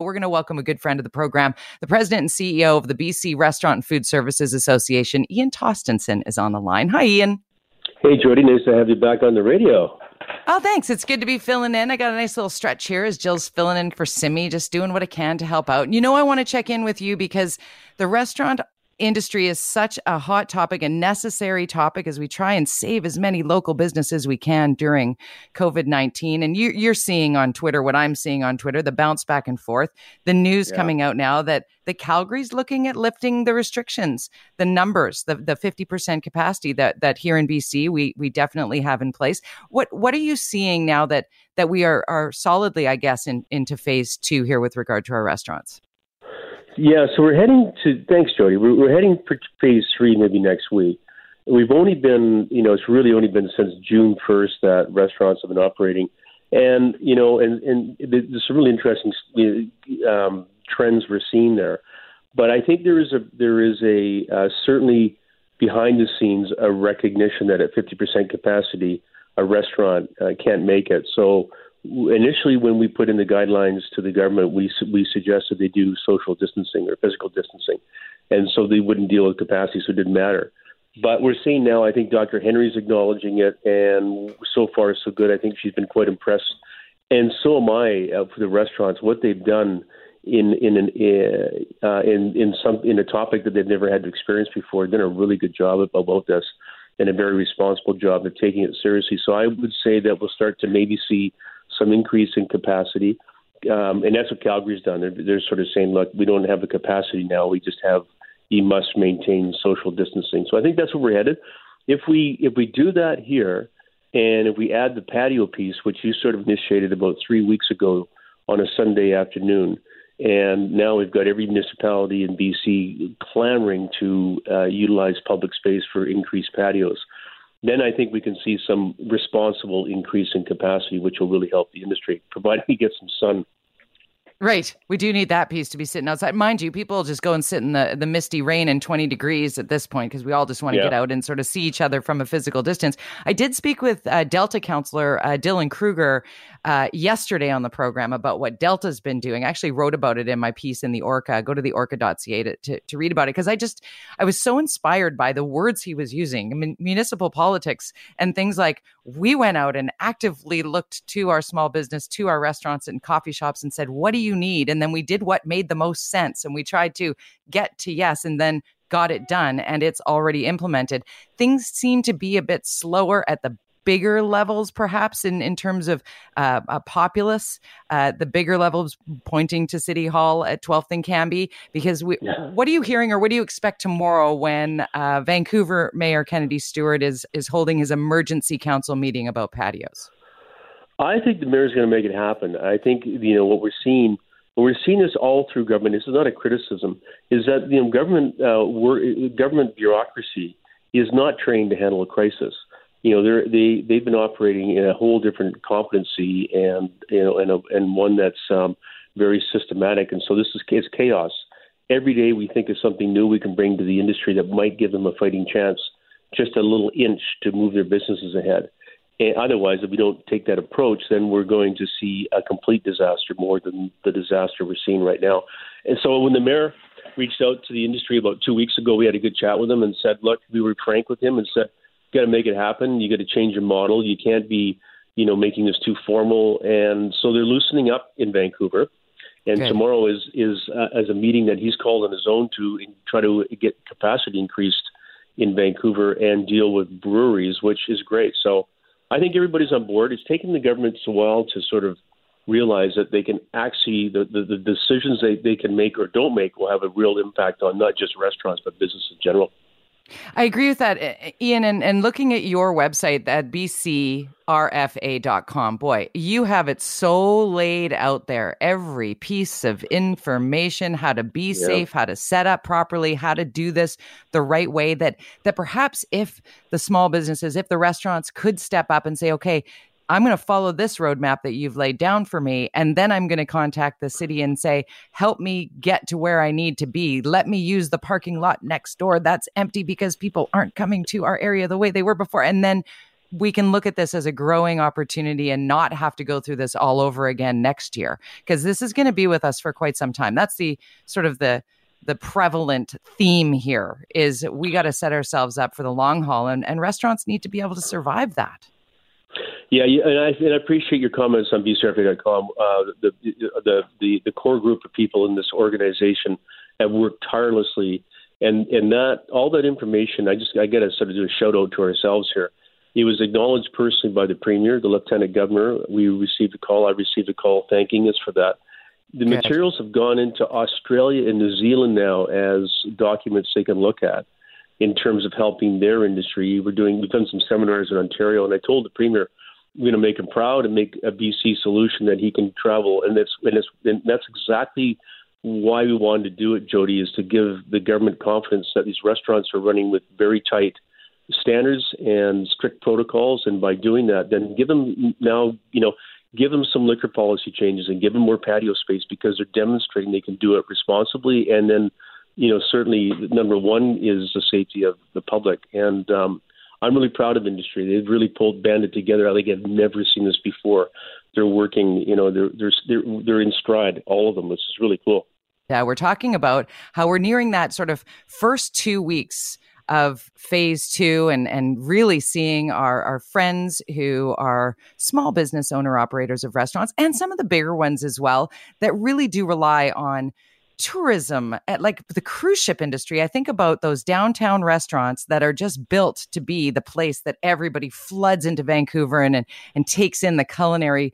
We're going to welcome a good friend of the program. The president and CEO of the BC Restaurant and Food Services Association, Ian Tostenson, is on the line. Hi, Ian. Hey, Jody. Nice to have you back on the radio. Oh, thanks. It's good to be filling in. I got a nice little stretch here as Jill's filling in for Simi, just doing what I can to help out. And you know, I want to check in with you because the restaurant industry is such a hot topic, a necessary topic as we try and save as many local businesses we can during COVID 19. And you, are seeing on Twitter what I'm seeing on Twitter the bounce back and forth. The news yeah. coming out now that the Calgary's looking at lifting the restrictions, the numbers, the, the 50% capacity that, that here in BC we, we definitely have in place. What, what are you seeing now that, that we are, are solidly, I guess, in, into phase two here with regard to our restaurants? Yeah, so we're heading to. Thanks, Jody. We're, we're heading for phase three maybe next week. We've only been, you know, it's really only been since June first that restaurants have been operating, and you know, and and there's some really interesting um, trends we're seeing there. But I think there is a there is a uh, certainly behind the scenes a recognition that at 50% capacity, a restaurant uh, can't make it. So initially when we put in the guidelines to the government, we we suggested they do social distancing or physical distancing, and so they wouldn't deal with capacity, so it didn't matter. But we're seeing now. I think Dr. Henry's acknowledging it, and so far so good. I think she's been quite impressed, and so am I uh, for the restaurants. What they've done in in an uh, in in some in a topic that they've never had to experience before, done a really good job about this, and a very responsible job of taking it seriously. So I would say that we'll start to maybe see some increase in capacity. Um, and that's what Calgary's done. They're, they're sort of saying, look, we don't have the capacity now. We just have you must maintain social distancing. So I think that's where we're headed. If we if we do that here, and if we add the patio piece, which you sort of initiated about three weeks ago on a Sunday afternoon, and now we've got every municipality in BC clamoring to uh, utilize public space for increased patios then I think we can see some responsible increase in capacity, which will really help the industry, provided we get some sun Right. We do need that piece to be sitting outside. Mind you, people just go and sit in the, the misty rain and 20 degrees at this point because we all just want to yeah. get out and sort of see each other from a physical distance. I did speak with uh, Delta counselor uh, Dylan Kruger uh, yesterday on the program about what Delta's been doing. I actually wrote about it in my piece in the Orca. Go to the orca.ca to, to, to read about it because I just, I was so inspired by the words he was using. I mean, municipal politics and things like we went out and actively looked to our small business, to our restaurants and coffee shops and said, what do you need? And then we did what made the most sense. And we tried to get to yes and then got it done and it's already implemented. Things seem to be a bit slower at the bigger levels, perhaps in in terms of uh, a populace, uh, the bigger levels pointing to City Hall at 12th and Cambie. Because we, yeah. what are you hearing, or what do you expect tomorrow when uh, Vancouver Mayor Kennedy Stewart is is holding his emergency council meeting about patios? I think the mayor's going to make it happen. I think you know what we're seeing. We're seeing this all through government. This is not a criticism. Is that you know government uh, government bureaucracy is not trained to handle a crisis you know they're they they've been operating in a whole different competency and you know and a, and one that's um, very systematic. And so this is it's chaos. Every day we think of something new we can bring to the industry that might give them a fighting chance just a little inch to move their businesses ahead. And otherwise if we don't take that approach then we're going to see a complete disaster more than the disaster we're seeing right now. And so when the mayor reached out to the industry about two weeks ago we had a good chat with him and said look we were frank with him and said got to make it happen. You got to change your model. You can't be, you know, making this too formal. And so they're loosening up in Vancouver. And okay. tomorrow is is uh, as a meeting that he's called on his own to try to get capacity increased in Vancouver and deal with breweries, which is great. So I think everybody's on board. It's taken the government a while to sort of realize that they can actually the, the, the decisions they, they can make or don't make will have a real impact on not just restaurants but business in general. I agree with that, Ian. And, and looking at your website at bcrfa.com, boy, you have it so laid out there. Every piece of information, how to be safe, how to set up properly, how to do this the right way. That that perhaps if the small businesses, if the restaurants could step up and say, okay, I'm going to follow this roadmap that you've laid down for me. And then I'm going to contact the city and say, help me get to where I need to be. Let me use the parking lot next door that's empty because people aren't coming to our area the way they were before. And then we can look at this as a growing opportunity and not have to go through this all over again next year because this is going to be with us for quite some time. That's the sort of the the prevalent theme here is we got to set ourselves up for the long haul and, and restaurants need to be able to survive that. Yeah, and I, and I appreciate your comments on bcrfa.com. Uh, the, the, the, the core group of people in this organization have worked tirelessly, and, and that all that information, I just I got to sort of do a shout out to ourselves here. It was acknowledged personally by the premier, the lieutenant governor. We received a call. I received a call thanking us for that. The materials have gone into Australia and New Zealand now as documents they can look at in terms of helping their industry. We're doing we've done some seminars in Ontario, and I told the premier going to make him proud and make a BC solution that he can travel, and that's and, it's, and that's exactly why we wanted to do it, Jody, is to give the government confidence that these restaurants are running with very tight standards and strict protocols, and by doing that, then give them now, you know, give them some liquor policy changes and give them more patio space because they're demonstrating they can do it responsibly, and then, you know, certainly number one is the safety of the public, and um, I'm really proud of industry. They've really pulled banded together. I think I've never seen this before. They're working, you know, they're they're they're, in stride, all of them, which is really cool. Yeah, we're talking about how we're nearing that sort of first two weeks of phase two and and really seeing our our friends who are small business owner operators of restaurants and some of the bigger ones as well that really do rely on tourism at like the cruise ship industry i think about those downtown restaurants that are just built to be the place that everybody floods into vancouver and and, and takes in the culinary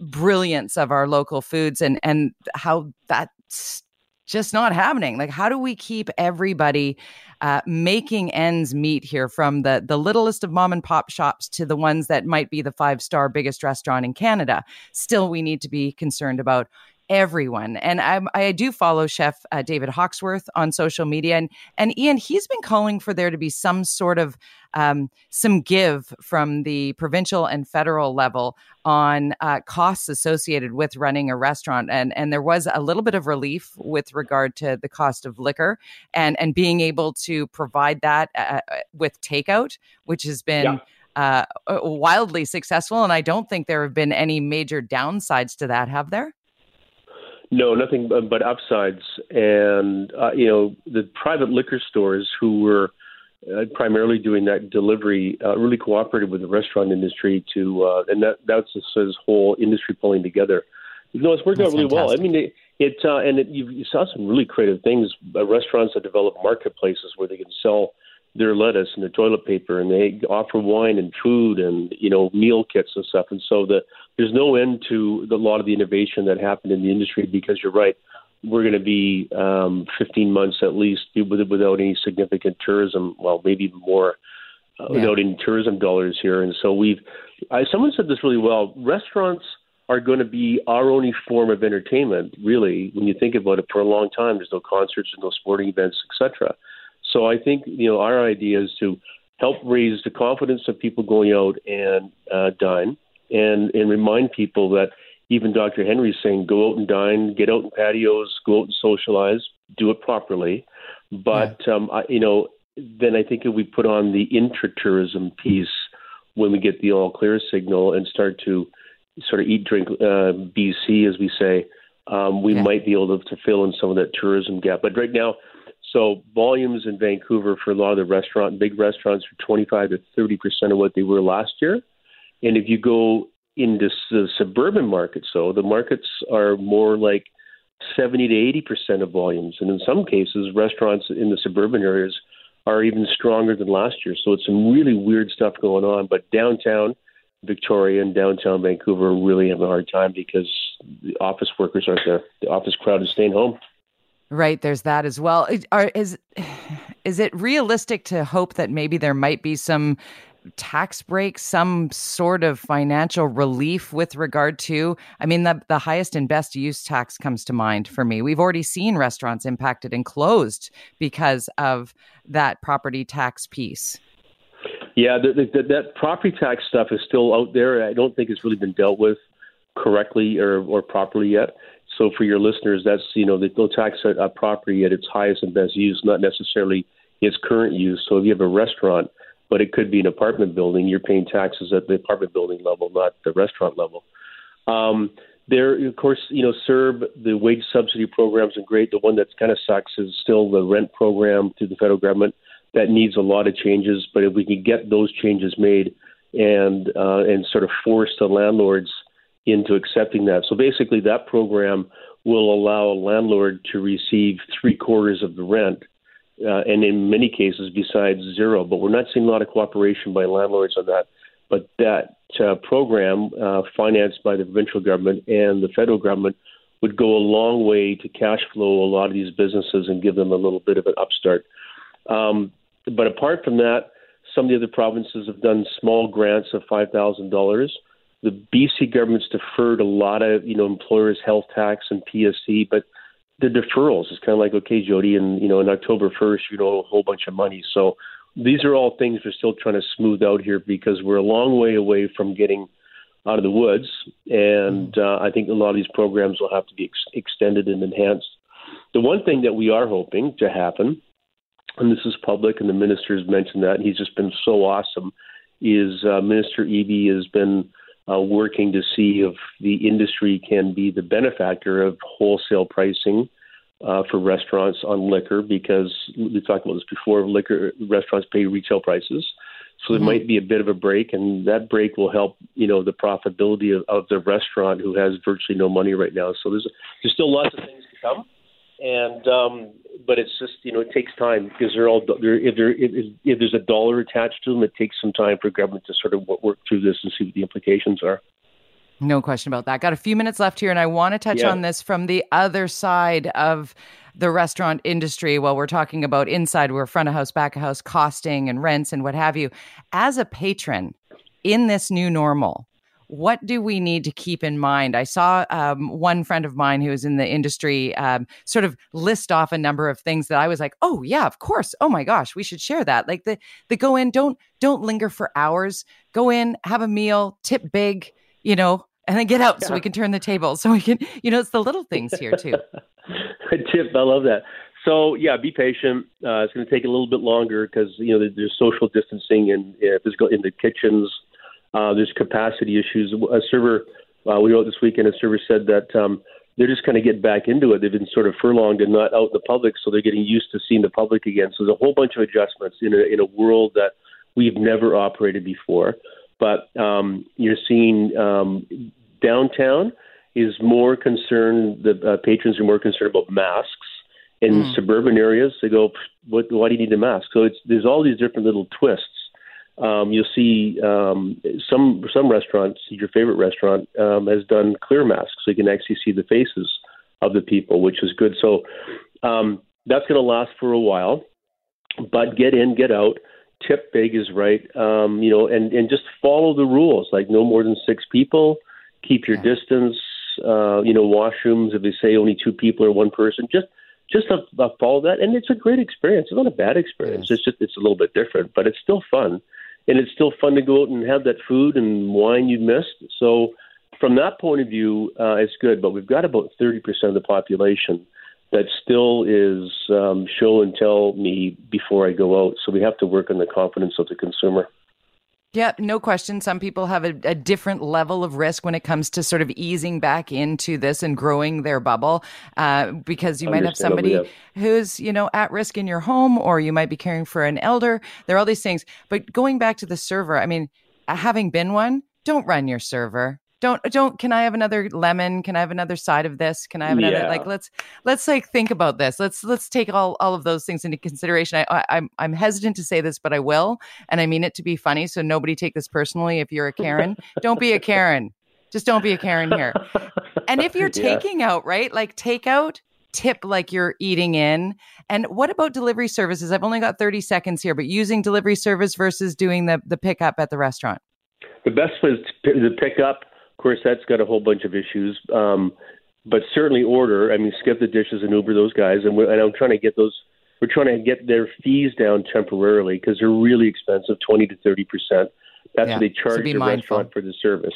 brilliance of our local foods and and how that's just not happening. Like how do we keep everybody uh, making ends meet here from the the littlest of mom and pop shops to the ones that might be the five star biggest restaurant in canada? Still we need to be concerned about everyone. And I, I do follow Chef uh, David Hawksworth on social media, and and Ian, he's been calling for there to be some sort of um, some give from the provincial and federal level on uh, costs associated with running a restaurant, and and there was a little bit of relief with regard to the cost of liquor and and being able to provide that uh, uh with takeout, which has been. Yeah. Uh, wildly successful, and I don't think there have been any major downsides to that, have there? No, nothing but upsides. And, uh, you know, the private liquor stores who were uh, primarily doing that delivery uh, really cooperated with the restaurant industry to, uh, and that that's this, this whole industry pulling together. You know, it's worked that's out really fantastic. well. I mean, it, it uh, and it, you, you saw some really creative things. Uh, restaurants that develop marketplaces where they can sell their lettuce and their toilet paper, and they offer wine and food and you know meal kits and stuff. And so the there's no end to the, a lot of the innovation that happened in the industry because you're right. We're going to be um, 15 months at least without any significant tourism. Well, maybe more uh, yeah. without any tourism dollars here. And so we've. I, someone said this really well. Restaurants are going to be our only form of entertainment, really. When you think about it, for a long time, there's no concerts, there's no sporting events, etc. So I think you know our idea is to help raise the confidence of people going out and uh, dine, and and remind people that even Dr. Henry's saying go out and dine, get out in patios, go out and socialize, do it properly. But yeah. um, I, you know, then I think if we put on the intra-tourism piece when we get the all clear signal and start to sort of eat, drink, uh, BC, as we say, um, we yeah. might be able to, to fill in some of that tourism gap. But right now, so volumes in Vancouver for a lot of the restaurant, big restaurants, are 25 to 30 percent of what they were last year. And if you go into the suburban markets, though, the markets are more like 70 to 80 percent of volumes, and in some cases, restaurants in the suburban areas are even stronger than last year. So it's some really weird stuff going on. But downtown Victoria and downtown Vancouver really have a hard time because the office workers aren't there. The office crowd is staying home. Right, there's that as well. Are, is is it realistic to hope that maybe there might be some tax break, some sort of financial relief with regard to? I mean, the the highest and best use tax comes to mind for me. We've already seen restaurants impacted and closed because of that property tax piece. Yeah, the, the, that property tax stuff is still out there. I don't think it's really been dealt with correctly or, or properly yet. So for your listeners, that's you know they'll tax a, a property at its highest and best use, not necessarily its current use. So if you have a restaurant but it could be an apartment building. You're paying taxes at the apartment building level, not the restaurant level. Um, there, of course, you know, CERB, the wage subsidy programs are great. The one that's kind of sucks is still the rent program through the federal government that needs a lot of changes. But if we can get those changes made and uh, and sort of force the landlords into accepting that, so basically that program will allow a landlord to receive three quarters of the rent, uh, and in many cases, besides zero. But we're not seeing a lot of cooperation by landlords on that. But that uh, program, uh, financed by the provincial government and the federal government, would go a long way to cash flow a lot of these businesses and give them a little bit of an upstart. Um, but apart from that, some of the other provinces have done small grants of five thousand dollars. The BC government's deferred a lot of you know employers' health tax and PST, but the deferrals is kind of like okay, Jody, and you know in October first, you know a whole bunch of money. So these are all things we're still trying to smooth out here because we're a long way away from getting out of the woods, and uh, I think a lot of these programs will have to be ex- extended and enhanced. The one thing that we are hoping to happen, and this is public, and the minister has mentioned that, and he's just been so awesome, is uh, Minister Eby has been uh, working to see if the industry can be the benefactor of wholesale pricing uh, for restaurants on liquor because we talked about this before. Liquor restaurants pay retail prices, so there mm-hmm. might be a bit of a break, and that break will help you know the profitability of, of the restaurant who has virtually no money right now. So there's there's still lots of things to come, and um, but it's just you know it takes time because they're all they're, if there if, if there's a dollar attached to them, it takes some time for government to sort of work through this and see what the implications are. No question about that. Got a few minutes left here, and I want to touch yeah. on this from the other side of the restaurant industry while we're talking about inside, where front of house, back of house, costing and rents and what have you. As a patron in this new normal, what do we need to keep in mind? I saw um, one friend of mine who is in the industry um, sort of list off a number of things that I was like, "Oh yeah, of course. Oh my gosh, we should share that." Like the the go in, don't don't linger for hours. Go in, have a meal, tip big, you know, and then get out yeah. so we can turn the table. So we can, you know, it's the little things here too. Tip, I love that. So yeah, be patient. Uh, it's going to take a little bit longer because you know there's social distancing and uh, physical in the kitchens. Uh, there's capacity issues. A server, uh, we wrote this weekend, a server said that um, they're just kind of getting back into it. They've been sort of furlonged and not out in the public, so they're getting used to seeing the public again. So there's a whole bunch of adjustments in a in a world that we've never operated before. But um, you're seeing um, downtown is more concerned. The uh, patrons are more concerned about masks. In mm. suburban areas, they go, "What? Why do you need a mask?" So it's there's all these different little twists. Um, you'll see um, some some restaurants. Your favorite restaurant um, has done clear masks, so you can actually see the faces of the people, which is good. So um, that's going to last for a while. But get in, get out tip big is right. Um, you know, and and just follow the rules. Like no more than six people. Keep your yeah. distance. Uh, you know, washrooms. If they say only two people or one person, just just follow that. And it's a great experience. It's not a bad experience. Yes. It's just it's a little bit different, but it's still fun. And it's still fun to go out and have that food and wine you missed. So from that point of view, uh, it's good. But we've got about 30% of the population that still is um, show and tell me before I go out. So we have to work on the confidence of the consumer. Yeah, no question. Some people have a, a, different level of risk when it comes to sort of easing back into this and growing their bubble, uh, because you might have somebody yeah. who's you know at risk in your home, or you might be caring for an elder. There are all these things. But going back to the server, I mean, having been one, don't run your server don't uh, don't can i have another lemon? Can i have another side of this? Can i have another yeah. like let's let's like think about this. Let's let's take all all of those things into consideration. I, I i'm i'm hesitant to say this but i will and i mean it to be funny so nobody take this personally if you're a karen. Don't be a karen. Just don't be a karen here. And if you're taking yeah. out right like take out tip like you're eating in and what about delivery services? I've only got 30 seconds here but using delivery service versus doing the the pickup at the restaurant? The best was to pick up of course, that's got a whole bunch of issues. Um, but certainly order. I mean, skip the dishes and Uber those guys, and, and I'm trying to get those. We're trying to get their fees down temporarily because they're really expensive, twenty to thirty percent. That's yeah, what they charge the restaurant for the service.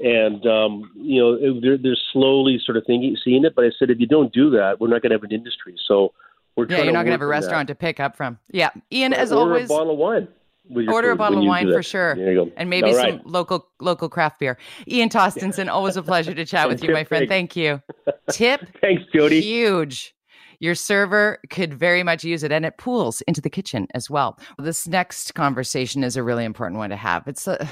And um, you know, they're, they're slowly sort of thinking, seeing it. But I said, if you don't do that, we're not going to have an industry. So we're trying. yeah, you're not going to have a restaurant that. to pick up from. Yeah, Ian, or, as or always, a bottle of wine. Order food a bottle of wine for sure. There you go. And maybe right. some local local craft beer. Ian Tostenson, always a pleasure to chat with you, my friend. Thank you. Tip. Thanks, Jody. Huge. Your server could very much use it, and it pools into the kitchen as well. This next conversation is a really important one to have. It's a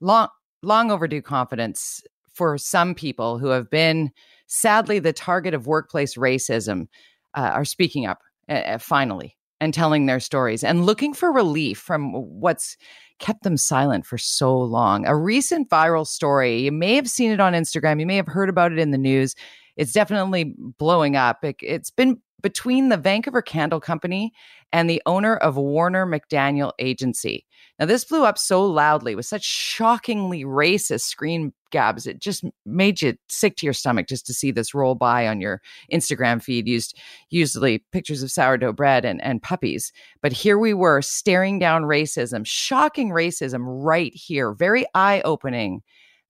long, long overdue confidence for some people who have been sadly the target of workplace racism uh, are speaking up uh, finally and telling their stories and looking for relief from what's kept them silent for so long. A recent viral story, you may have seen it on Instagram, you may have heard about it in the news. It's definitely blowing up. It, it's been between the Vancouver Candle Company and the owner of Warner McDaniel Agency. Now, this blew up so loudly with such shockingly racist screen gabs. It just made you sick to your stomach just to see this roll by on your Instagram feed, used usually pictures of sourdough bread and, and puppies. But here we were staring down racism, shocking racism right here, very eye opening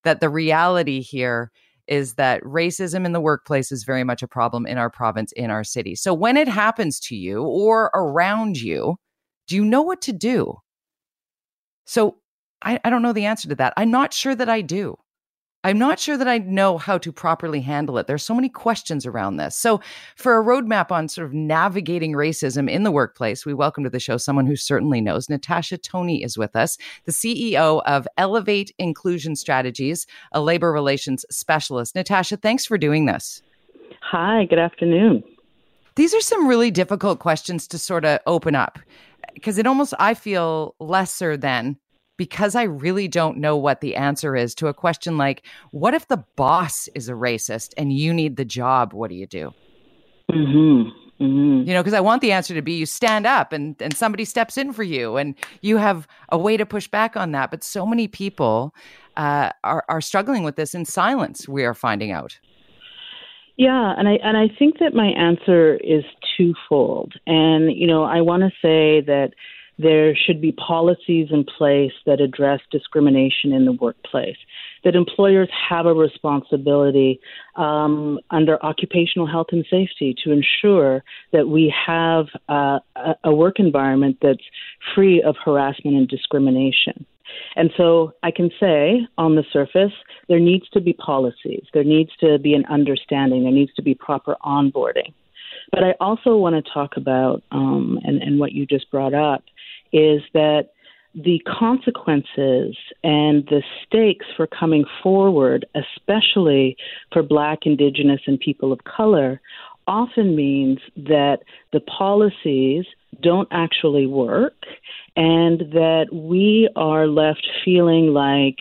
that the reality here is that racism in the workplace is very much a problem in our province, in our city. So when it happens to you or around you, do you know what to do? So I, I don't know the answer to that. I'm not sure that I do. I'm not sure that I know how to properly handle it. There's so many questions around this. So, for a roadmap on sort of navigating racism in the workplace, we welcome to the show someone who certainly knows. Natasha Tony is with us, the CEO of Elevate Inclusion Strategies, a labor relations specialist. Natasha, thanks for doing this. Hi, good afternoon. These are some really difficult questions to sort of open up because it almost, I feel, lesser than because I really don't know what the answer is to a question like, what if the boss is a racist and you need the job? What do you do? Mm-hmm. Mm-hmm. You know, because I want the answer to be you stand up and, and somebody steps in for you and you have a way to push back on that. But so many people uh, are, are struggling with this in silence, we are finding out. Yeah, and I and I think that my answer is twofold. And you know, I want to say that there should be policies in place that address discrimination in the workplace. That employers have a responsibility um, under occupational health and safety to ensure that we have uh, a work environment that's free of harassment and discrimination. And so I can say on the surface, there needs to be policies, there needs to be an understanding, there needs to be proper onboarding. But I also want to talk about, um, and, and what you just brought up, is that the consequences and the stakes for coming forward, especially for Black, Indigenous, and people of color, often means that the policies don't actually work and that we are left feeling like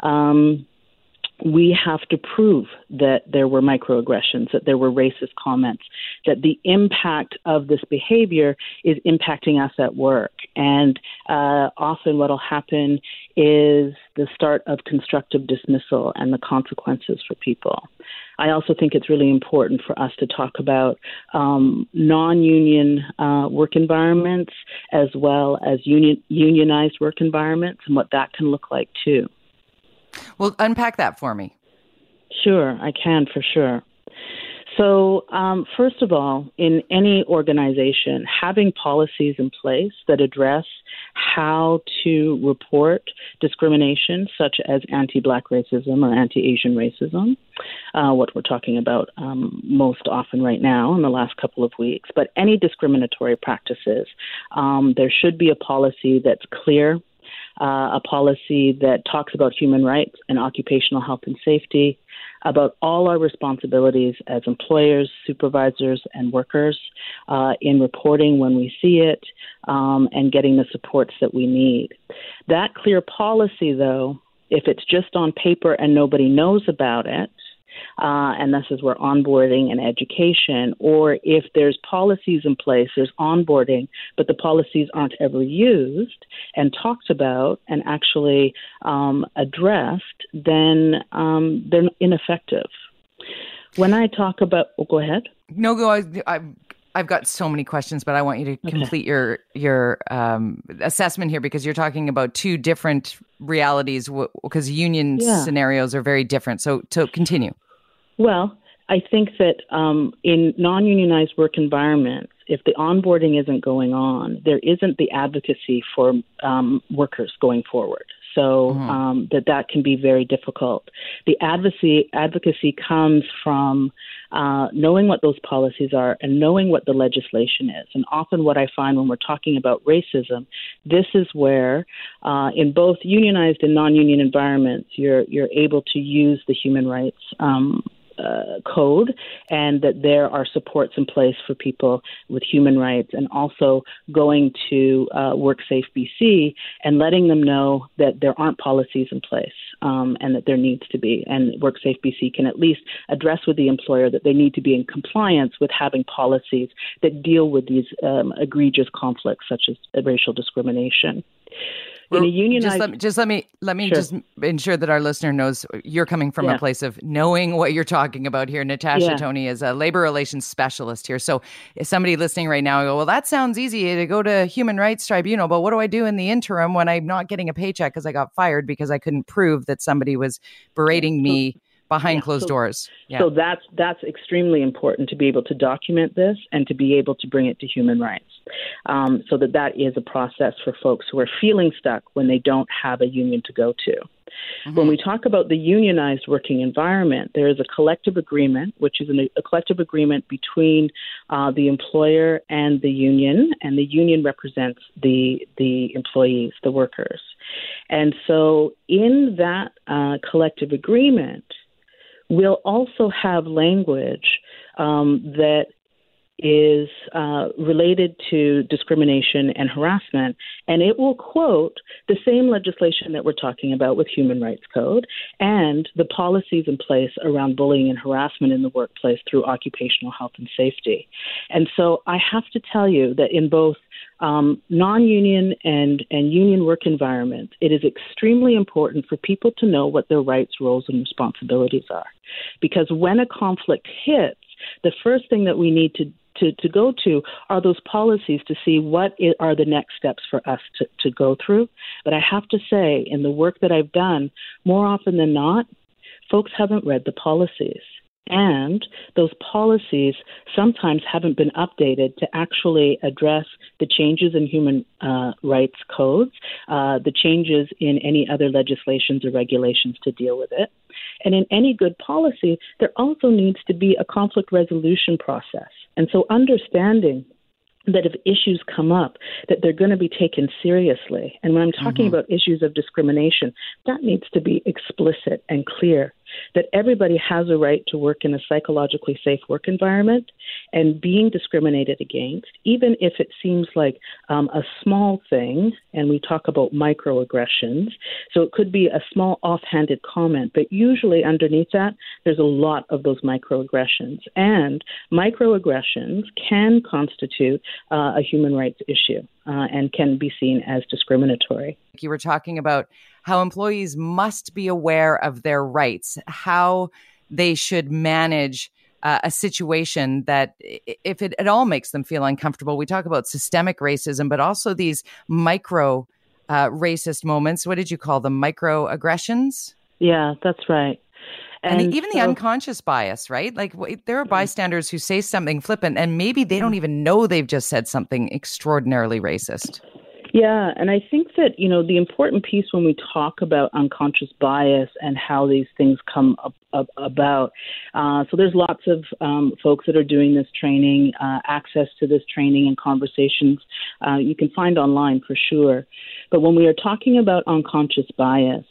um, we have to prove that there were microaggressions, that there were racist comments, that the impact of this behavior is impacting us at work. And uh, often what will happen is the start of constructive dismissal and the consequences for people. I also think it's really important for us to talk about um, non union uh, work environments as well as union, unionized work environments and what that can look like too. Well, unpack that for me. Sure, I can for sure. So, um, first of all, in any organization, having policies in place that address how to report discrimination, such as anti black racism or anti Asian racism, uh, what we're talking about um, most often right now in the last couple of weeks, but any discriminatory practices, um, there should be a policy that's clear uh, a policy that talks about human rights and occupational health and safety, about all our responsibilities as employers, supervisors, and workers uh, in reporting when we see it um, and getting the supports that we need. That clear policy, though, if it's just on paper and nobody knows about it, uh, and this is where onboarding and education, or if there's policies in place, there's onboarding, but the policies aren't ever used and talked about and actually um, addressed, then um, they're ineffective. When I talk about, oh, go ahead. No, go. I, I, I've got so many questions, but I want you to okay. complete your your um, assessment here because you're talking about two different realities because union yeah. scenarios are very different. So, to continue. Well, I think that um, in non unionized work environments, if the onboarding isn't going on, there isn't the advocacy for um, workers going forward. So mm-hmm. um, that that can be very difficult. The advocacy advocacy comes from uh, knowing what those policies are and knowing what the legislation is. And often, what I find when we're talking about racism, this is where, uh, in both unionized and non-union environments, you're you're able to use the human rights um, uh, code and that there are supports in place for people with human rights and also going to uh, WorkSafe BC and letting them know that there aren't policies in place um, and that there needs to be. And WorkSafe BC can at least address with the employer that they need to be in compliance with having policies that deal with these um, egregious conflicts such as racial discrimination in a unionized. Just let me just let me, let me sure. just ensure that our listener knows you're coming from yeah. a place of knowing what you're talking about here. Natasha yeah. Tony is a labor relations specialist here. So if somebody listening right now go, well, that sounds easy to go to human rights tribunal, but what do I do in the interim when I'm not getting a paycheck because I got fired because I couldn't prove that somebody was berating me behind yeah. closed so, doors. Yeah. So that's that's extremely important to be able to document this and to be able to bring it to human rights, um, so that that is a process for folks who are feeling stuck when they don't have a union to go to. Mm-hmm. When we talk about the unionized working environment, there is a collective agreement, which is an, a collective agreement between uh, the employer and the union, and the union represents the the employees, the workers. And so, in that uh, collective agreement, We'll also have language um, that is uh, related to discrimination and harassment, and it will quote the same legislation that we're talking about with Human Rights Code and the policies in place around bullying and harassment in the workplace through occupational health and safety. And so I have to tell you that in both um, non-union and, and union work environments, it is extremely important for people to know what their rights, roles, and responsibilities are. Because when a conflict hits, the first thing that we need to to, to go to are those policies to see what are the next steps for us to, to go through. But I have to say, in the work that I've done, more often than not, folks haven't read the policies. And those policies sometimes haven't been updated to actually address the changes in human uh, rights codes, uh, the changes in any other legislations or regulations to deal with it. And in any good policy, there also needs to be a conflict resolution process. And so understanding that if issues come up, that they're going to be taken seriously. And when I'm talking mm-hmm. about issues of discrimination, that needs to be explicit and clear that everybody has a right to work in a psychologically safe work environment and being discriminated against, even if it seems like um, a small thing, and we talk about microaggressions. So it could be a small offhanded comment, but usually underneath that, there's a lot of those microaggressions. And microaggressions can constitute uh, a human rights issue uh, and can be seen as discriminatory. You were talking about how employees must be aware of their rights, how they should manage uh, a situation that, if it at all makes them feel uncomfortable, we talk about systemic racism, but also these micro uh, racist moments. What did you call them? Microaggressions? Yeah, that's right. And, and even so, the unconscious bias, right? Like there are bystanders who say something flippant and maybe they don't even know they've just said something extraordinarily racist. Yeah, and I think that, you know, the important piece when we talk about unconscious bias and how these things come up, up, about. Uh, so there's lots of um, folks that are doing this training, uh, access to this training and conversations uh, you can find online for sure. But when we are talking about unconscious bias,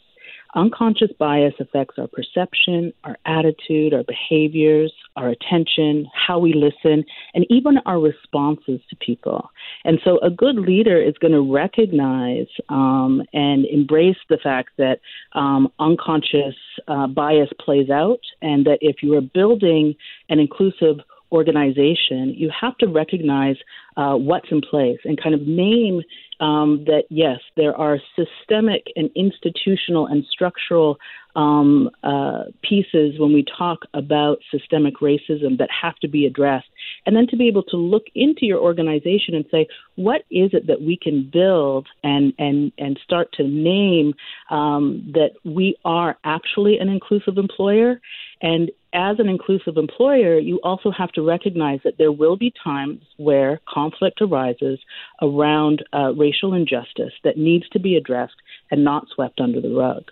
Unconscious bias affects our perception, our attitude, our behaviors, our attention, how we listen, and even our responses to people. And so, a good leader is going to recognize um, and embrace the fact that um, unconscious uh, bias plays out, and that if you are building an inclusive organization, you have to recognize uh, what's in place and kind of name um, that yes, there are systemic and institutional and structural um, uh, pieces when we talk about systemic racism that have to be addressed. And then to be able to look into your organization and say, what is it that we can build and, and, and start to name um, that we are actually an inclusive employer? And as an inclusive employer, you also have to recognize that there will be times where conflict arises around uh, racial injustice that needs to be addressed and not swept under the rug.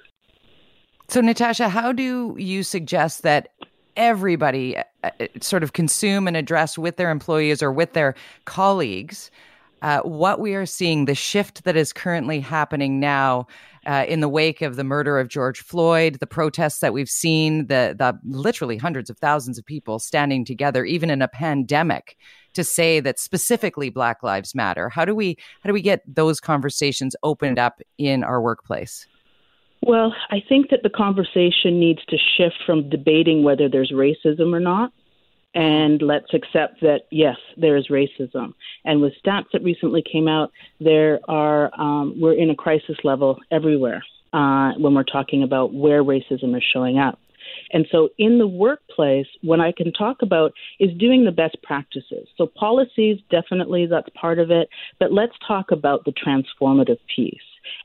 So, Natasha, how do you suggest that everybody uh, uh, sort of consume and address with their employees or with their colleagues uh, what we are seeing, the shift that is currently happening now uh, in the wake of the murder of George Floyd, the protests that we've seen, the, the literally hundreds of thousands of people standing together, even in a pandemic, to say that specifically Black Lives Matter. How do we how do we get those conversations opened up in our workplace? Well, I think that the conversation needs to shift from debating whether there's racism or not and let's accept that yes, there is racism. And with stats that recently came out, there are um, we're in a crisis level everywhere uh, when we're talking about where racism is showing up. And so, in the workplace, what I can talk about is doing the best practices. So, policies, definitely, that's part of it. But let's talk about the transformative piece.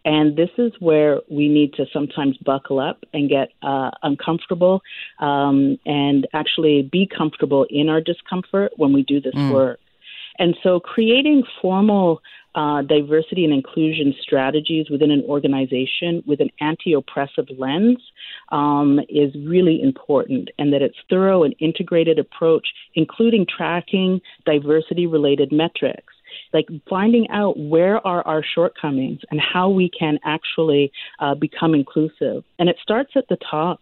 And this is where we need to sometimes buckle up and get uh, uncomfortable um, and actually be comfortable in our discomfort when we do this mm. work. And so creating formal uh, diversity and inclusion strategies within an organization with an anti oppressive lens um, is really important, and that it's thorough and integrated approach, including tracking diversity related metrics like finding out where are our shortcomings and how we can actually uh, become inclusive. And it starts at the top.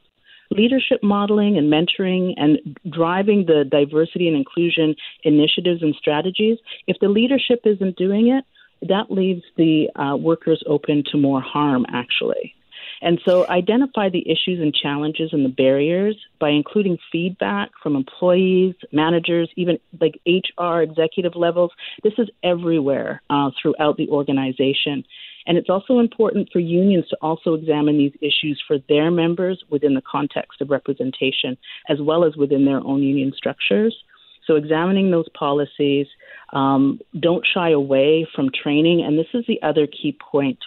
Leadership modeling and mentoring and driving the diversity and inclusion initiatives and strategies. If the leadership isn't doing it, that leaves the uh, workers open to more harm, actually. And so identify the issues and challenges and the barriers by including feedback from employees, managers, even like HR executive levels. This is everywhere uh, throughout the organization. And it's also important for unions to also examine these issues for their members within the context of representation, as well as within their own union structures. So, examining those policies, um, don't shy away from training. And this is the other key point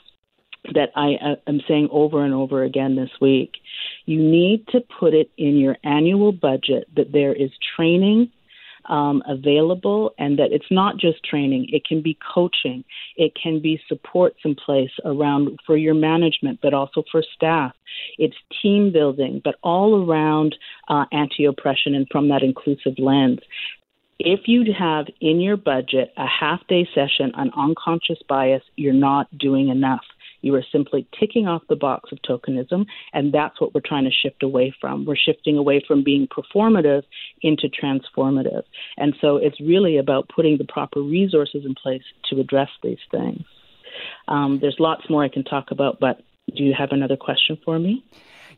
that I uh, am saying over and over again this week. You need to put it in your annual budget that there is training um, available and that it's not just training, it can be coaching, it can be supports in place around for your management, but also for staff. It's team building, but all around uh, anti oppression and from that inclusive lens if you have in your budget a half day session on unconscious bias, you're not doing enough. You are simply ticking off the box of tokenism, and that's what we're trying to shift away from. We're shifting away from being performative into transformative. And so it's really about putting the proper resources in place to address these things. Um, there's lots more I can talk about, but do you have another question for me?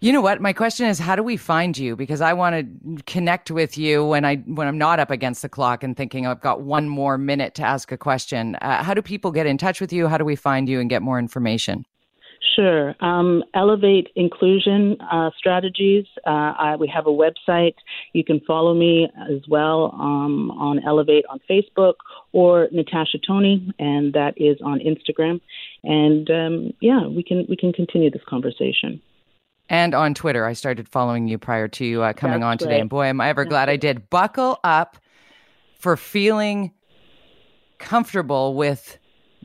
You know what? My question is, how do we find you? Because I want to connect with you when I when I'm not up against the clock and thinking I've got one more minute to ask a question. Uh, how do people get in touch with you? How do we find you and get more information? Sure. Um, Elevate inclusion uh, strategies. Uh, I, we have a website. You can follow me as well um, on Elevate on Facebook or Natasha Tony, and that is on Instagram. And um, yeah, we can we can continue this conversation and on Twitter. I started following you prior to uh, coming That's on today, and boy, am I ever glad I did. Buckle up for feeling comfortable with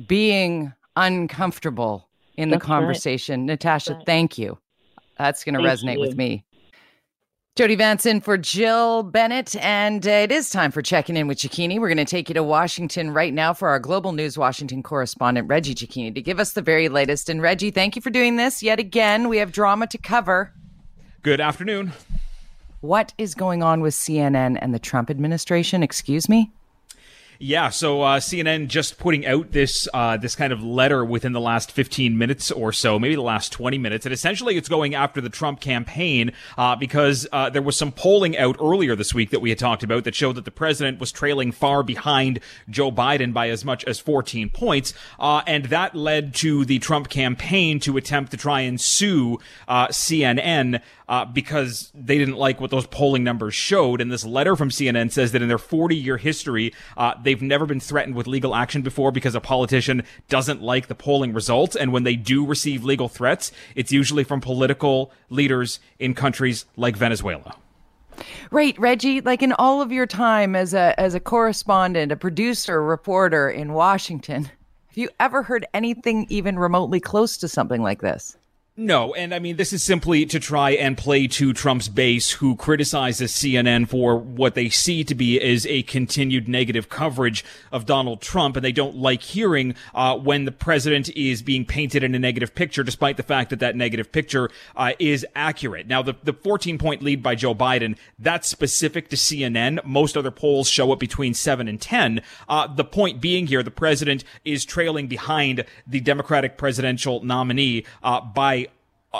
being uncomfortable in the conversation. Right. Natasha, thank you. That's going to resonate you. with me. Jody Vance in for Jill Bennett. And uh, it is time for checking in with Cecchini. We're going to take you to Washington right now for our Global News Washington correspondent, Reggie Cecchini, to give us the very latest. And Reggie, thank you for doing this yet again. We have drama to cover. Good afternoon. What is going on with CNN and the Trump administration? Excuse me? Yeah, so uh, CNN just putting out this uh, this kind of letter within the last 15 minutes or so, maybe the last 20 minutes, and essentially it's going after the Trump campaign uh, because uh, there was some polling out earlier this week that we had talked about that showed that the president was trailing far behind Joe Biden by as much as 14 points, uh, and that led to the Trump campaign to attempt to try and sue uh, CNN because they didn't like what those polling numbers showed. And this letter from CNN says that in their 40 year history, they've never been threatened with legal action before because a politician doesn't like the polling results. And when they do receive legal threats, it's usually from political leaders in countries like Venezuela. Right, Reggie, like in all of your time as a as a correspondent, a producer, reporter in Washington, have you ever heard anything even remotely close to something like this? No, and I mean, this is simply to try and play to Trump's base, who criticizes CNN for what they see to be is a continued negative coverage of Donald Trump, and they don't like hearing uh, when the president is being painted in a negative picture, despite the fact that that negative picture uh, is accurate. Now, the, the 14 point lead by Joe Biden, that's specific to CNN. Most other polls show it between 7 and 10. Uh, the point being here, the president is trailing behind the Democratic presidential nominee uh, by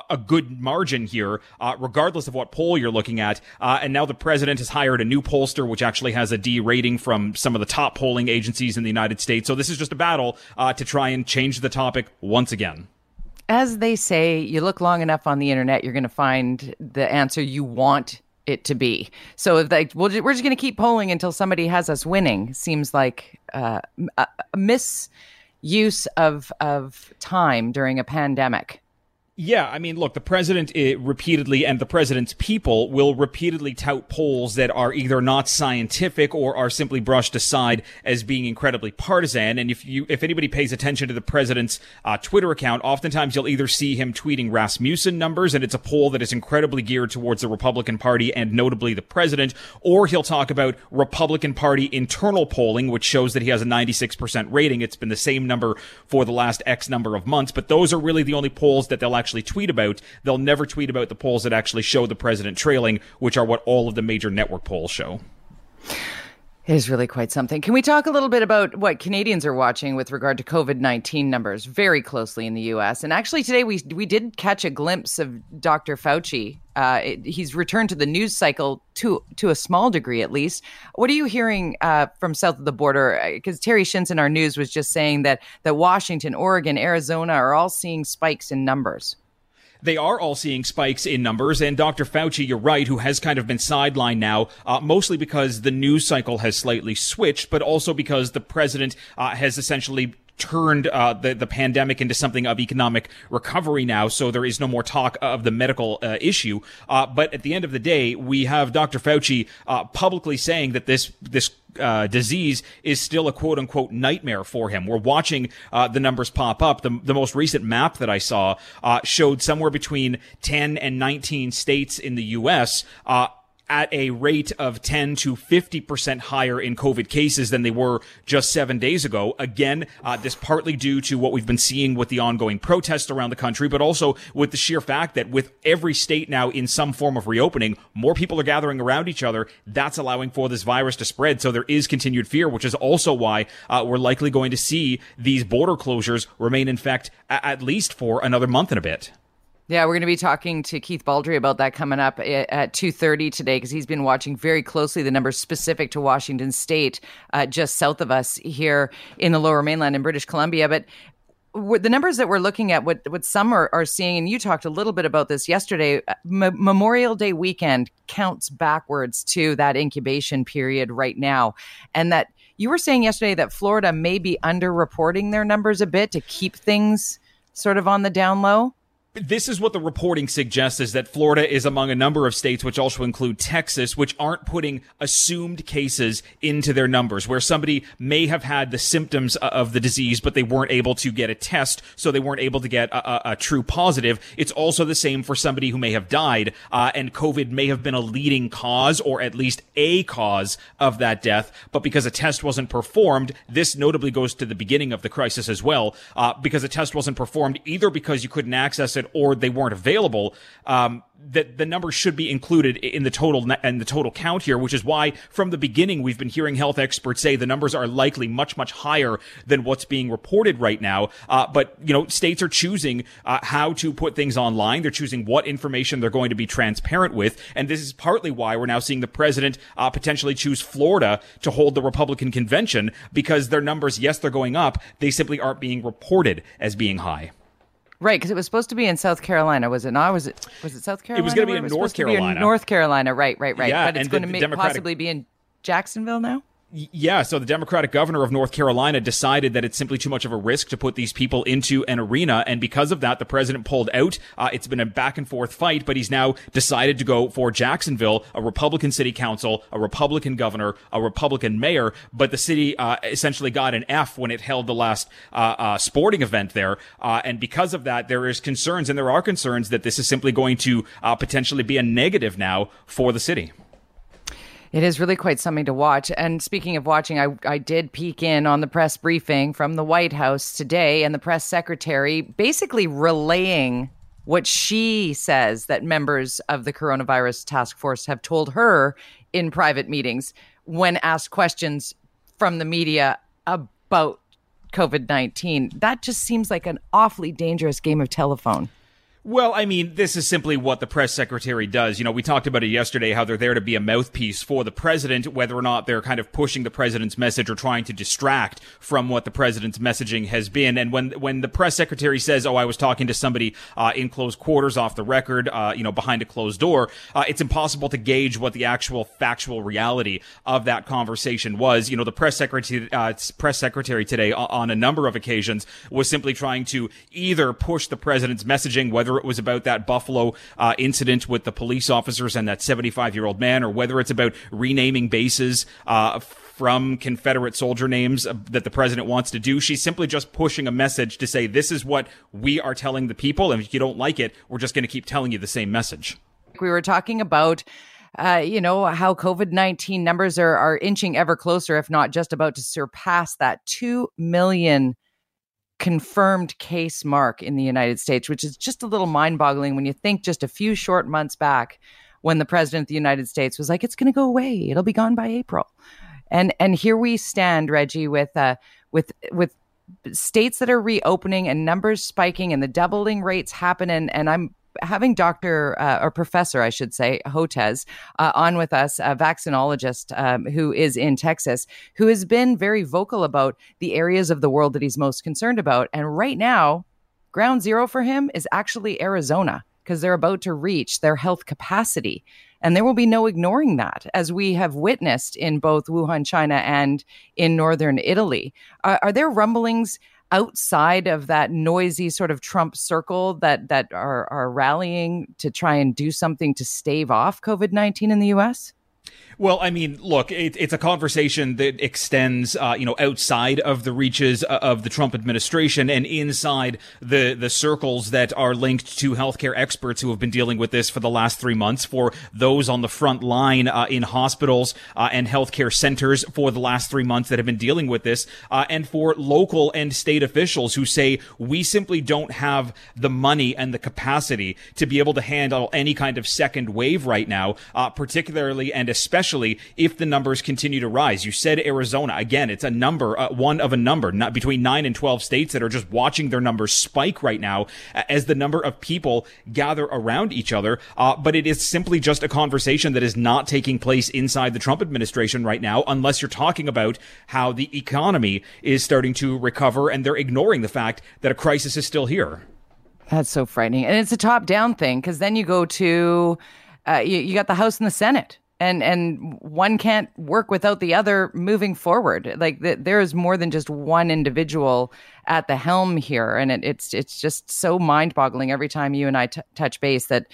a good margin here, uh, regardless of what poll you're looking at. Uh, and now the president has hired a new pollster, which actually has a D rating from some of the top polling agencies in the United States. So this is just a battle uh, to try and change the topic once again. As they say, you look long enough on the internet, you're going to find the answer you want it to be. So if they, we're just going to keep polling until somebody has us winning. Seems like uh, a misuse of of time during a pandemic. Yeah, I mean, look, the president eh, repeatedly and the president's people will repeatedly tout polls that are either not scientific or are simply brushed aside as being incredibly partisan. And if you, if anybody pays attention to the president's uh, Twitter account, oftentimes you'll either see him tweeting Rasmussen numbers, and it's a poll that is incredibly geared towards the Republican Party and notably the president, or he'll talk about Republican Party internal polling, which shows that he has a 96% rating. It's been the same number for the last X number of months, but those are really the only polls that they'll actually actually tweet about. They'll never tweet about the polls that actually show the president trailing, which are what all of the major network polls show. It is really quite something. Can we talk a little bit about what Canadians are watching with regard to COVID nineteen numbers very closely in the U.S. And actually, today we we did catch a glimpse of Dr. Fauci. Uh, it, he's returned to the news cycle to to a small degree, at least. What are you hearing uh, from south of the border? Because uh, Terry Shintz in our news was just saying that that Washington, Oregon, Arizona are all seeing spikes in numbers they are all seeing spikes in numbers. And Dr. Fauci, you're right, who has kind of been sidelined now, uh, mostly because the news cycle has slightly switched, but also because the president uh, has essentially turned uh, the the pandemic into something of economic recovery now, so there is no more talk of the medical uh, issue. Uh, but at the end of the day, we have Dr. Fauci uh, publicly saying that this this uh, disease is still a quote unquote nightmare for him. We're watching uh, the numbers pop up. The, the most recent map that I saw uh, showed somewhere between 10 and 19 states in the U.S. At a rate of 10 to 50% higher in COVID cases than they were just seven days ago. Again, uh, this partly due to what we've been seeing with the ongoing protests around the country, but also with the sheer fact that with every state now in some form of reopening, more people are gathering around each other. That's allowing for this virus to spread. So there is continued fear, which is also why uh, we're likely going to see these border closures remain in effect at least for another month and a bit. Yeah, we're going to be talking to Keith Baldry about that coming up at 2.30 today because he's been watching very closely the numbers specific to Washington State, uh, just south of us here in the lower mainland in British Columbia. But the numbers that we're looking at, what, what some are, are seeing, and you talked a little bit about this yesterday, uh, M- Memorial Day weekend counts backwards to that incubation period right now. And that you were saying yesterday that Florida may be underreporting their numbers a bit to keep things sort of on the down low this is what the reporting suggests is that Florida is among a number of states, which also include Texas, which aren't putting assumed cases into their numbers, where somebody may have had the symptoms of the disease, but they weren't able to get a test, so they weren't able to get a, a, a true positive. It's also the same for somebody who may have died, uh, and COVID may have been a leading cause, or at least a cause of that death, but because a test wasn't performed, this notably goes to the beginning of the crisis as well, uh, because a test wasn't performed either because you couldn't access it or they weren't available, um, that the numbers should be included in the total and the total count here, which is why from the beginning we've been hearing health experts say the numbers are likely much much higher than what's being reported right now. Uh, but you know, states are choosing uh, how to put things online. They're choosing what information they're going to be transparent with, and this is partly why we're now seeing the president uh, potentially choose Florida to hold the Republican convention because their numbers, yes, they're going up. They simply aren't being reported as being high. Right, because it was supposed to be in South Carolina, was it not? Was it was it South Carolina? It was going to be in North Carolina. North Carolina, right, right, right. Yeah, but it's going to possibly be in Jacksonville now. Yeah, so the Democratic governor of North Carolina decided that it's simply too much of a risk to put these people into an arena, and because of that, the president pulled out. Uh, it's been a back and forth fight, but he's now decided to go for Jacksonville, a Republican city council, a Republican governor, a Republican mayor, but the city uh, essentially got an F when it held the last uh, uh sporting event there, uh, and because of that, there is concerns, and there are concerns that this is simply going to uh, potentially be a negative now for the city. It is really quite something to watch. And speaking of watching, I, I did peek in on the press briefing from the White House today, and the press secretary basically relaying what she says that members of the coronavirus task force have told her in private meetings when asked questions from the media about COVID 19. That just seems like an awfully dangerous game of telephone. Well, I mean, this is simply what the press secretary does. You know, we talked about it yesterday, how they're there to be a mouthpiece for the president, whether or not they're kind of pushing the president's message or trying to distract from what the president's messaging has been. And when, when the press secretary says, oh, I was talking to somebody, uh, in closed quarters off the record, uh, you know, behind a closed door, uh, it's impossible to gauge what the actual factual reality of that conversation was. You know, the press secretary, uh, press secretary today on a number of occasions was simply trying to either push the president's messaging, whether it was about that Buffalo uh, incident with the police officers and that 75 year old man, or whether it's about renaming bases uh, from Confederate soldier names uh, that the president wants to do. She's simply just pushing a message to say, this is what we are telling the people. And if you don't like it, we're just going to keep telling you the same message. We were talking about. Uh, you know how COVID nineteen numbers are are inching ever closer, if not just about to surpass that two million confirmed case mark in the United States, which is just a little mind boggling when you think just a few short months back when the president of the United States was like, it's going to go away. It'll be gone by April. And, and here we stand, Reggie, with, uh, with, with states that are reopening and numbers spiking and the doubling rates happen. And, and I'm having Dr. Uh, or Professor, I should say, Hotez uh, on with us, a vaccinologist um, who is in Texas, who has been very vocal about the areas of the world that he's most concerned about. And right now, ground zero for him is actually Arizona because they're about to reach their health capacity. And there will be no ignoring that, as we have witnessed in both Wuhan, China, and in northern Italy. Are, are there rumblings outside of that noisy sort of Trump circle that that are are rallying to try and do something to stave off COVID nineteen in the U.S. Well, I mean, look, it, it's a conversation that extends, uh, you know, outside of the reaches uh, of the Trump administration and inside the the circles that are linked to healthcare experts who have been dealing with this for the last three months. For those on the front line uh, in hospitals uh, and healthcare centers for the last three months that have been dealing with this, uh, and for local and state officials who say we simply don't have the money and the capacity to be able to handle any kind of second wave right now, uh, particularly and especially if the numbers continue to rise. You said Arizona. Again, it's a number, uh, one of a number, not between 9 and 12 states that are just watching their numbers spike right now as the number of people gather around each other. Uh, but it is simply just a conversation that is not taking place inside the Trump administration right now, unless you're talking about how the economy is starting to recover and they're ignoring the fact that a crisis is still here. That's so frightening. And it's a top down thing because then you go to, uh, you, you got the House and the Senate and and one can't work without the other moving forward. Like the, there is more than just one individual at the helm here. And it, it's it's just so mind-boggling every time you and I t- touch base that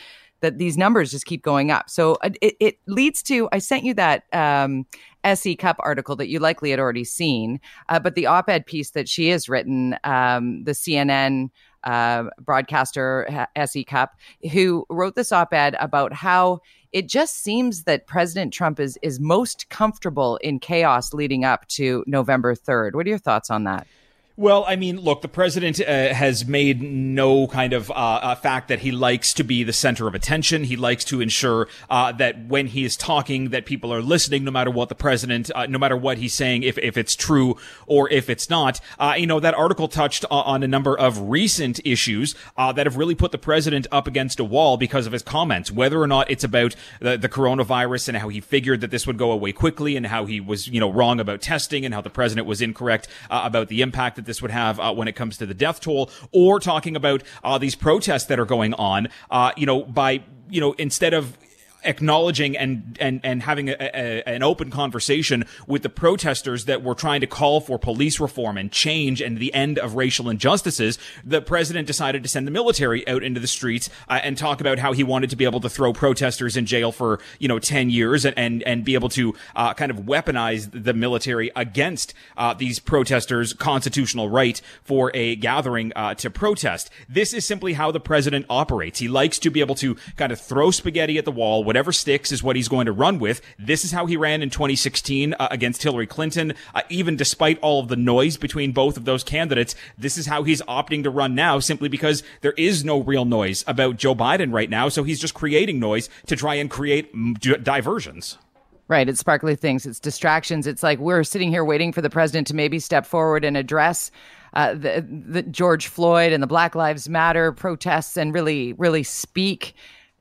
that these numbers just keep going up. So uh, it, it leads to i sent you that um, S.E. Cupp article that you likely had already seen uh, but the op-ed piece that she has written um, the cnn uh, broadcaster S.E. Cupp who wrote this op-ed about how it just seems that President Trump is is most comfortable in chaos leading up to November 3rd. What are your thoughts on that? Well, I mean, look, the president uh, has made no kind of uh, uh, fact that he likes to be the center of attention. He likes to ensure uh, that when he is talking, that people are listening, no matter what the president, uh, no matter what he's saying, if if it's true or if it's not. Uh, you know, that article touched on a number of recent issues that have really put the president up against a wall because of his comments, whether or not it's about the, the coronavirus and how he figured that this would go away quickly, and how he was, you know, wrong about testing, and how the president was incorrect about the impact that this would have uh, when it comes to the death toll, or talking about uh, these protests that are going on. Uh, you know, by you know, instead of acknowledging and and and having a, a, an open conversation with the protesters that were trying to call for police reform and change and the end of racial injustices, the president decided to send the military out into the streets uh, and talk about how he wanted to be able to throw protesters in jail for you know ten years and and, and be able to uh, kind of weaponize the military against uh, these protesters' constitutional right for a gathering uh, to protest. This is simply how the president operates. He likes to be able to kind of throw spaghetti at the wall whatever sticks is what he's going to run with. This is how he ran in 2016 uh, against Hillary Clinton. Uh, even despite all of the noise between both of those candidates, this is how he's opting to run now simply because there is no real noise about Joe Biden right now. So he's just creating noise to try and create diversions. Right. It's sparkly things. It's distractions. It's like we're sitting here waiting for the president to maybe step forward and address uh, the, the George Floyd and the Black Lives Matter protests and really, really speak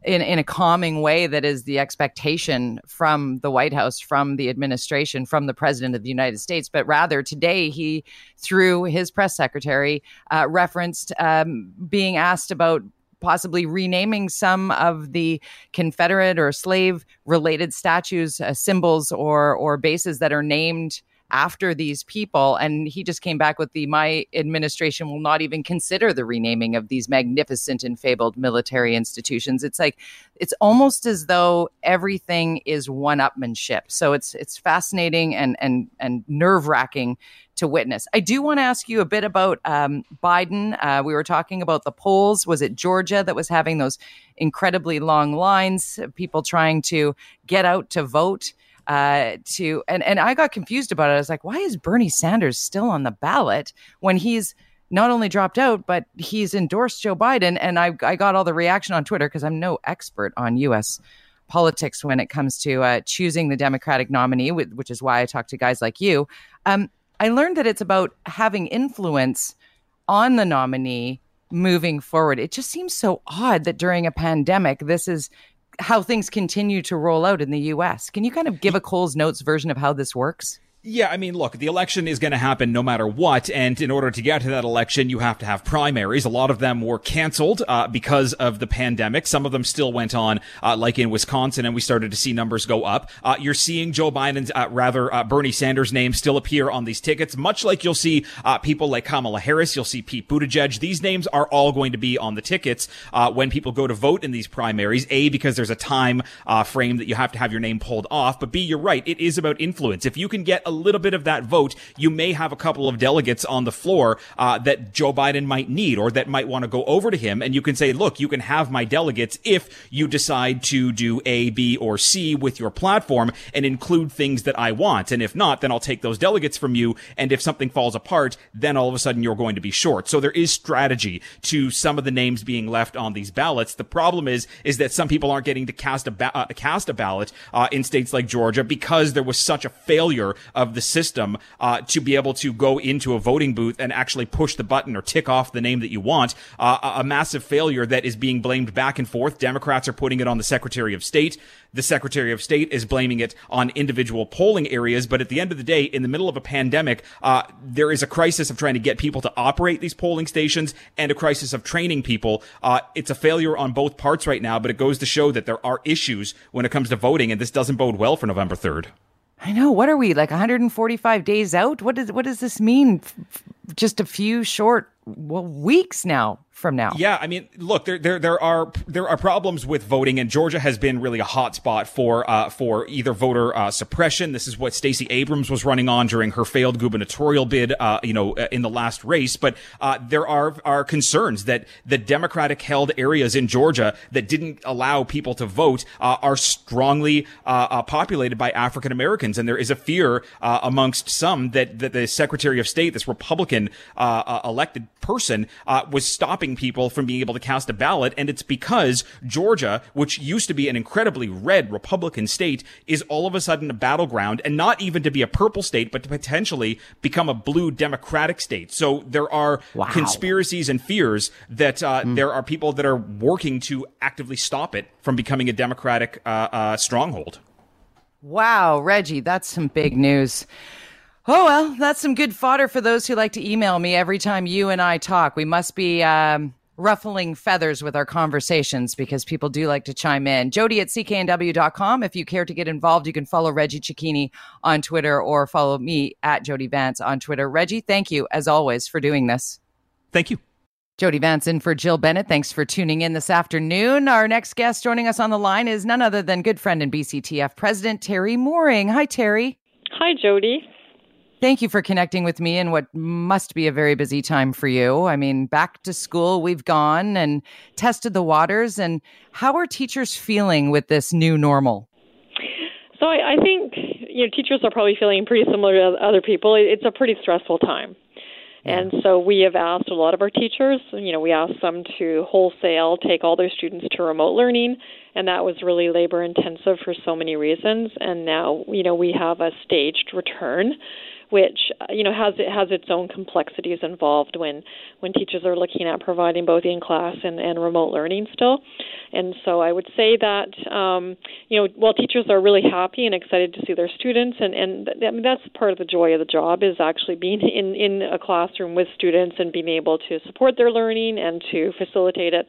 in, in a calming way that is the expectation from the White House, from the administration, from the President of the United States. But rather, today he, through his press secretary, uh, referenced um, being asked about possibly renaming some of the Confederate or slave related statues, uh, symbols, or or bases that are named after these people. And he just came back with the my administration will not even consider the renaming of these magnificent and fabled military institutions. It's like it's almost as though everything is one upmanship. So it's it's fascinating and and and nerve wracking to witness. I do want to ask you a bit about um, Biden. Uh, we were talking about the polls. Was it Georgia that was having those incredibly long lines, people trying to get out to vote? Uh, to and and I got confused about it. I was like, why is Bernie Sanders still on the ballot when he's not only dropped out, but he's endorsed Joe Biden? And I I got all the reaction on Twitter because I'm no expert on U.S. politics when it comes to uh, choosing the Democratic nominee, which is why I talk to guys like you. Um, I learned that it's about having influence on the nominee moving forward. It just seems so odd that during a pandemic, this is how things continue to roll out in the US. Can you kind of give a Coles Notes version of how this works? Yeah, I mean, look, the election is going to happen no matter what, and in order to get to that election, you have to have primaries. A lot of them were canceled uh, because of the pandemic. Some of them still went on, uh, like in Wisconsin, and we started to see numbers go up. Uh, you're seeing Joe Biden's, uh, rather uh, Bernie Sanders' name still appear on these tickets, much like you'll see uh, people like Kamala Harris, you'll see Pete Buttigieg. These names are all going to be on the tickets when people go to vote in these primaries. A because there's a time frame that you have to have your name pulled off, but B, you're right, it is about influence. If you can get little bit of that vote, you may have a couple of delegates on the floor uh, that Joe Biden might need or that might want to go over to him. And you can say, look, you can have my delegates if you decide to do A, B, or C with your platform and include things that I want. And if not, then I'll take those delegates from you. And if something falls apart, then all of a sudden you're going to be short. So there is strategy to some of the names being left on these ballots. The problem is, is that some people aren't getting to cast a, ba- uh, cast a ballot uh, in states like Georgia because there was such a failure of the system system uh, to be able to go into a voting booth and actually push the button or tick off the name that you want. Uh, a massive failure that is being blamed back and forth. Democrats are putting it on the Secretary of State. The Secretary of State is blaming it on individual polling areas. But at the end of the day, in the middle of a pandemic, uh, there is a crisis of trying to get people to operate these polling stations and a crisis of training people. Uh, it's a failure on both parts right now, but it goes to show that there are issues when it comes to voting, and this doesn't bode well for November 3rd. I know. What are we like 145 days out? What does what does this mean? F- just a few short well, weeks now from now? Yeah, I mean, look, there there there are there are problems with voting, and Georgia has been really a hotspot for uh, for either voter uh, suppression. This is what Stacey Abrams was running on during her failed gubernatorial bid, uh, you know, uh, in the last race. But uh, there are are concerns that the Democratic held areas in Georgia that didn't allow people to vote uh, are strongly uh, populated by African Americans, and there is a fear amongst some that that the Secretary of State, this Republican elected person, was stopping people from being able to cast a ballot. And it's because Georgia, which used to be an incredibly red Republican state, is all of a sudden a battleground and not even to be a purple state, but to potentially become a blue Democratic state. So there are wow. conspiracies and fears that uh, mm. there are people that are working to actively stop it from becoming a Democratic uh, uh, stronghold. Wow, Reggie, that's some big news. Oh, well, that's some good fodder for those who like to email me every time you and I talk. We must be um, ruffling feathers with our conversations because people do like to chime in. Jody at cknw.com. If you care to get involved, you can follow Reggie Cecchini on Twitter or follow me at Jody Vance on Twitter. Reggie, thank you as always for doing this. Thank you. Jody Vance in for Jill Bennett. Thanks for tuning in this afternoon. Our next guest joining us on the line is none other than good friend and BCTF President Teri Mooring. Hi, Terry. Hi, Jody. Thank you for connecting with me in what must be a very busy time for you. I mean, back to school, we've gone and tested the waters. And how are teachers feeling with this new normal? So I, I think you know teachers are probably feeling pretty similar to other people. It's a pretty stressful time. And so we have asked a lot of our teachers, you know, we asked them to wholesale take all their students to remote learning, and that was really labor intensive for so many reasons. And now, you know, we have a staged return which uh, you know has it has its own complexities involved when when teachers are looking at providing both in class and, and remote learning still. And so I would say that um, you know while teachers are really happy and excited to see their students, and and I mean, that's part of the joy of the job is actually being in in a classroom with students and being able to support their learning and to facilitate it.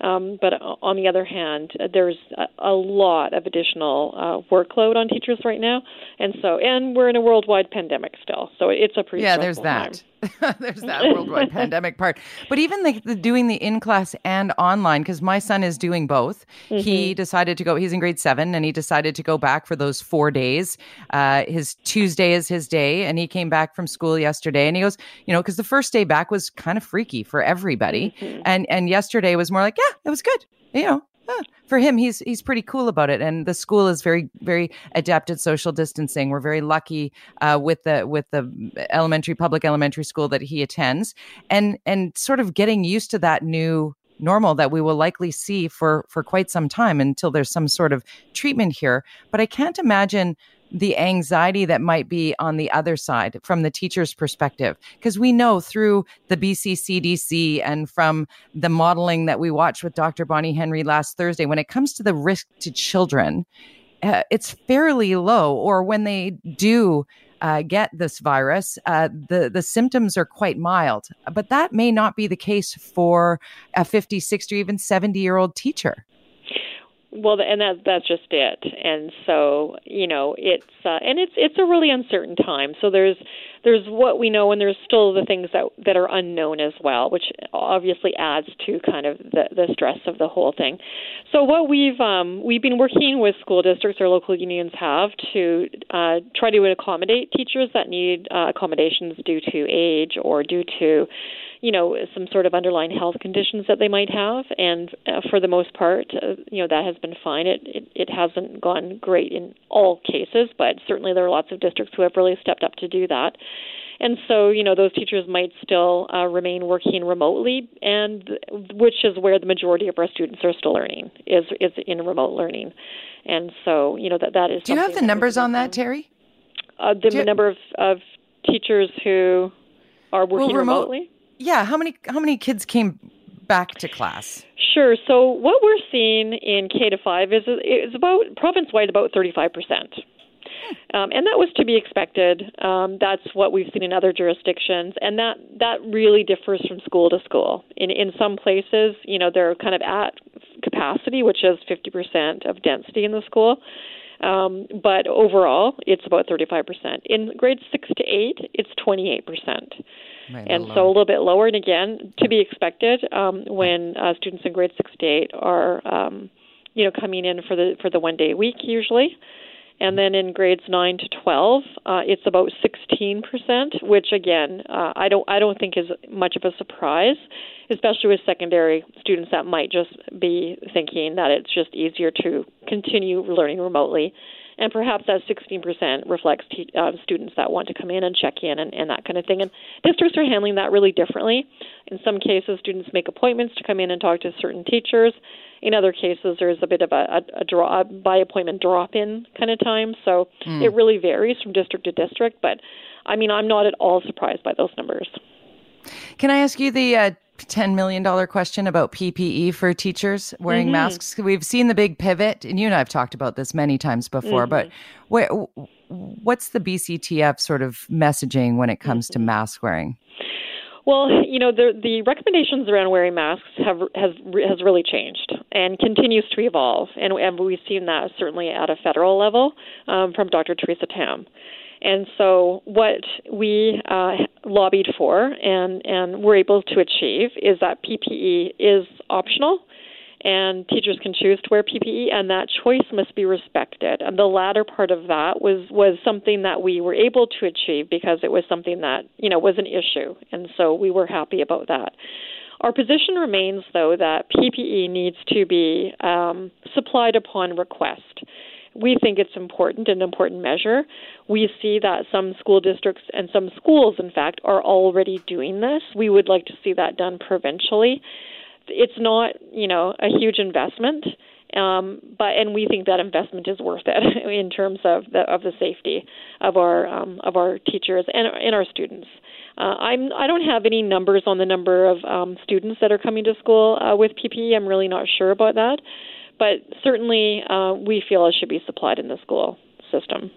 Um, but on the other hand, there's a, a lot of additional uh, workload on teachers right now, and so and we're in a worldwide pandemic still, so it's a pretty yeah. There's that. Time. There's that worldwide pandemic part. But even the, the doing the in class and online, because my son is doing both. Mm-hmm. He decided to go, he's in grade seven, and he decided to go back for those four days. Uh, his Tuesday is his day, and he came back from school yesterday. And he goes, you know, because the first day back was kind of freaky for everybody. Mm-hmm. And, and yesterday was more like, yeah, it was good. You know, for him, he's he's pretty cool about it, and the school is very very adept at social distancing. We're very lucky uh, with the with the elementary public elementary school that he attends, and and sort of getting used to that new normal that we will likely see for for quite some time until there's some sort of treatment here. But I can't imagine the anxiety that might be on the other side from the teacher's perspective. Because we know through the BCCDC and from the modeling that we watched with Dr. Bonnie Henry last Thursday, when it comes to the risk to children, uh, it's fairly low. Or when they do uh, get this virus, uh, the, the symptoms are quite mild. But that may not be the case for a 50, 60, or even 70 year old teacher. Well, and that that's just it. And so, you know, it's uh, and it's it's a really uncertain time. So there's there's what we know, and there's still the things that that are unknown as well, which obviously adds to kind of the the stress of the whole thing. So what we've um, we've been working with school districts or local unions have to uh, try to accommodate teachers that need uh, accommodations due to age or due to you know some sort of underlying health conditions that they might have. And uh, for the most part uh, you know that has been fine. It, it it hasn't gone great in all cases but certainly there are lots of districts who have really stepped up to do that. And so you know those teachers might still uh, remain working remotely and which is where the majority of our students are still learning is is in remote learning. And so you know that that is do you have the numbers on that Teri? Uh, the you... number of, of teachers who are working well, remote, remotely yeah, how many how many kids came back to class? Sure. So what we're seeing in K to five is is about province wide about thirty five percent. Um, and that was to be expected. Um, that's what we've seen in other jurisdictions, and that that really differs from school to school. In in some places, you know, they're kind of at capacity, which is 50% of density in the school. Um, but overall, it's about 35%. In grades six to eight, it's 28%. Right, and so a little bit lower. And again, to be expected um, when uh, students in grade six to eight are, um, you know, coming in for the for the one day week usually. And then in grades nine to twelve, uh, it's about sixteen percent, which again, uh, I don't I don't think is much of a surprise, especially with secondary students that might just be thinking that it's just easier to continue learning remotely and perhaps that 16% reflects te- uh, students that want to come in and check in and, and that kind of thing. And districts are handling that really differently. In some cases, students make appointments to come in and talk to certain teachers. In other cases, there's a bit of a, a, a draw by appointment drop in kind of time. So mm. it really varies from district to district. But I mean, I'm not at all surprised by those numbers. Can I ask you the uh, $10 million question about PPE for teachers wearing mm-hmm. masks. We've seen the big pivot, and you and I have talked about this many times before, mm-hmm. but where, what's the BCTF sort of messaging when it comes mm-hmm. to mask wearing? Well, you know, the the recommendations around wearing masks have has has really changed and continues to evolve, and, and we've seen that certainly at a federal level um, from Dr. Theresa Tam. And so, what we uh, lobbied for and, and were able to achieve is that PPE is optional and teachers can choose to wear PPE, and that choice must be respected. And the latter part of that was was something that we were able to achieve because it was something that you know was an issue, and so we were happy about that. Our position remains, though, that PPE needs to be um, supplied upon request we think it's important, an important measure. We see that some school districts and some schools, in fact, are already doing this. We would like to see that done provincially. It's not, you know, a huge investment, um, but and we think that investment is worth it in terms of the of the safety of our um, of our teachers and and our students. Uh, I'm I don't have any numbers on the number of um, students that are coming to school uh, with PPE. I'm really not sure about that but certainly uh, we feel it should be supplied in the school system.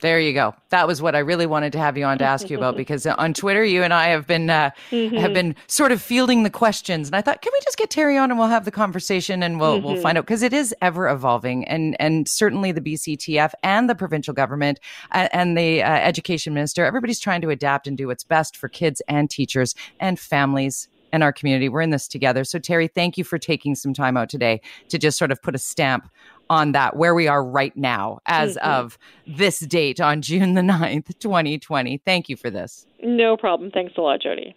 There you go. That was what I really wanted to have you on to ask you about because on Twitter, you and I have been uh, mm-hmm. have been sort of fielding the questions, and I thought, can we just get Teri on and we'll have the conversation and we'll mm-hmm. we'll find out because it is ever evolving, and and certainly the BCTF and the provincial government and, and the uh, education minister, everybody's trying to adapt and do what's best for kids and teachers and families and our community. We're in this together. So, Teri, thank you for taking some time out today to just sort of put a stamp on that, where we are right now as mm-hmm. of this date on June the 9th, 2020. Thank you for this. No problem. Thanks a lot, Jody.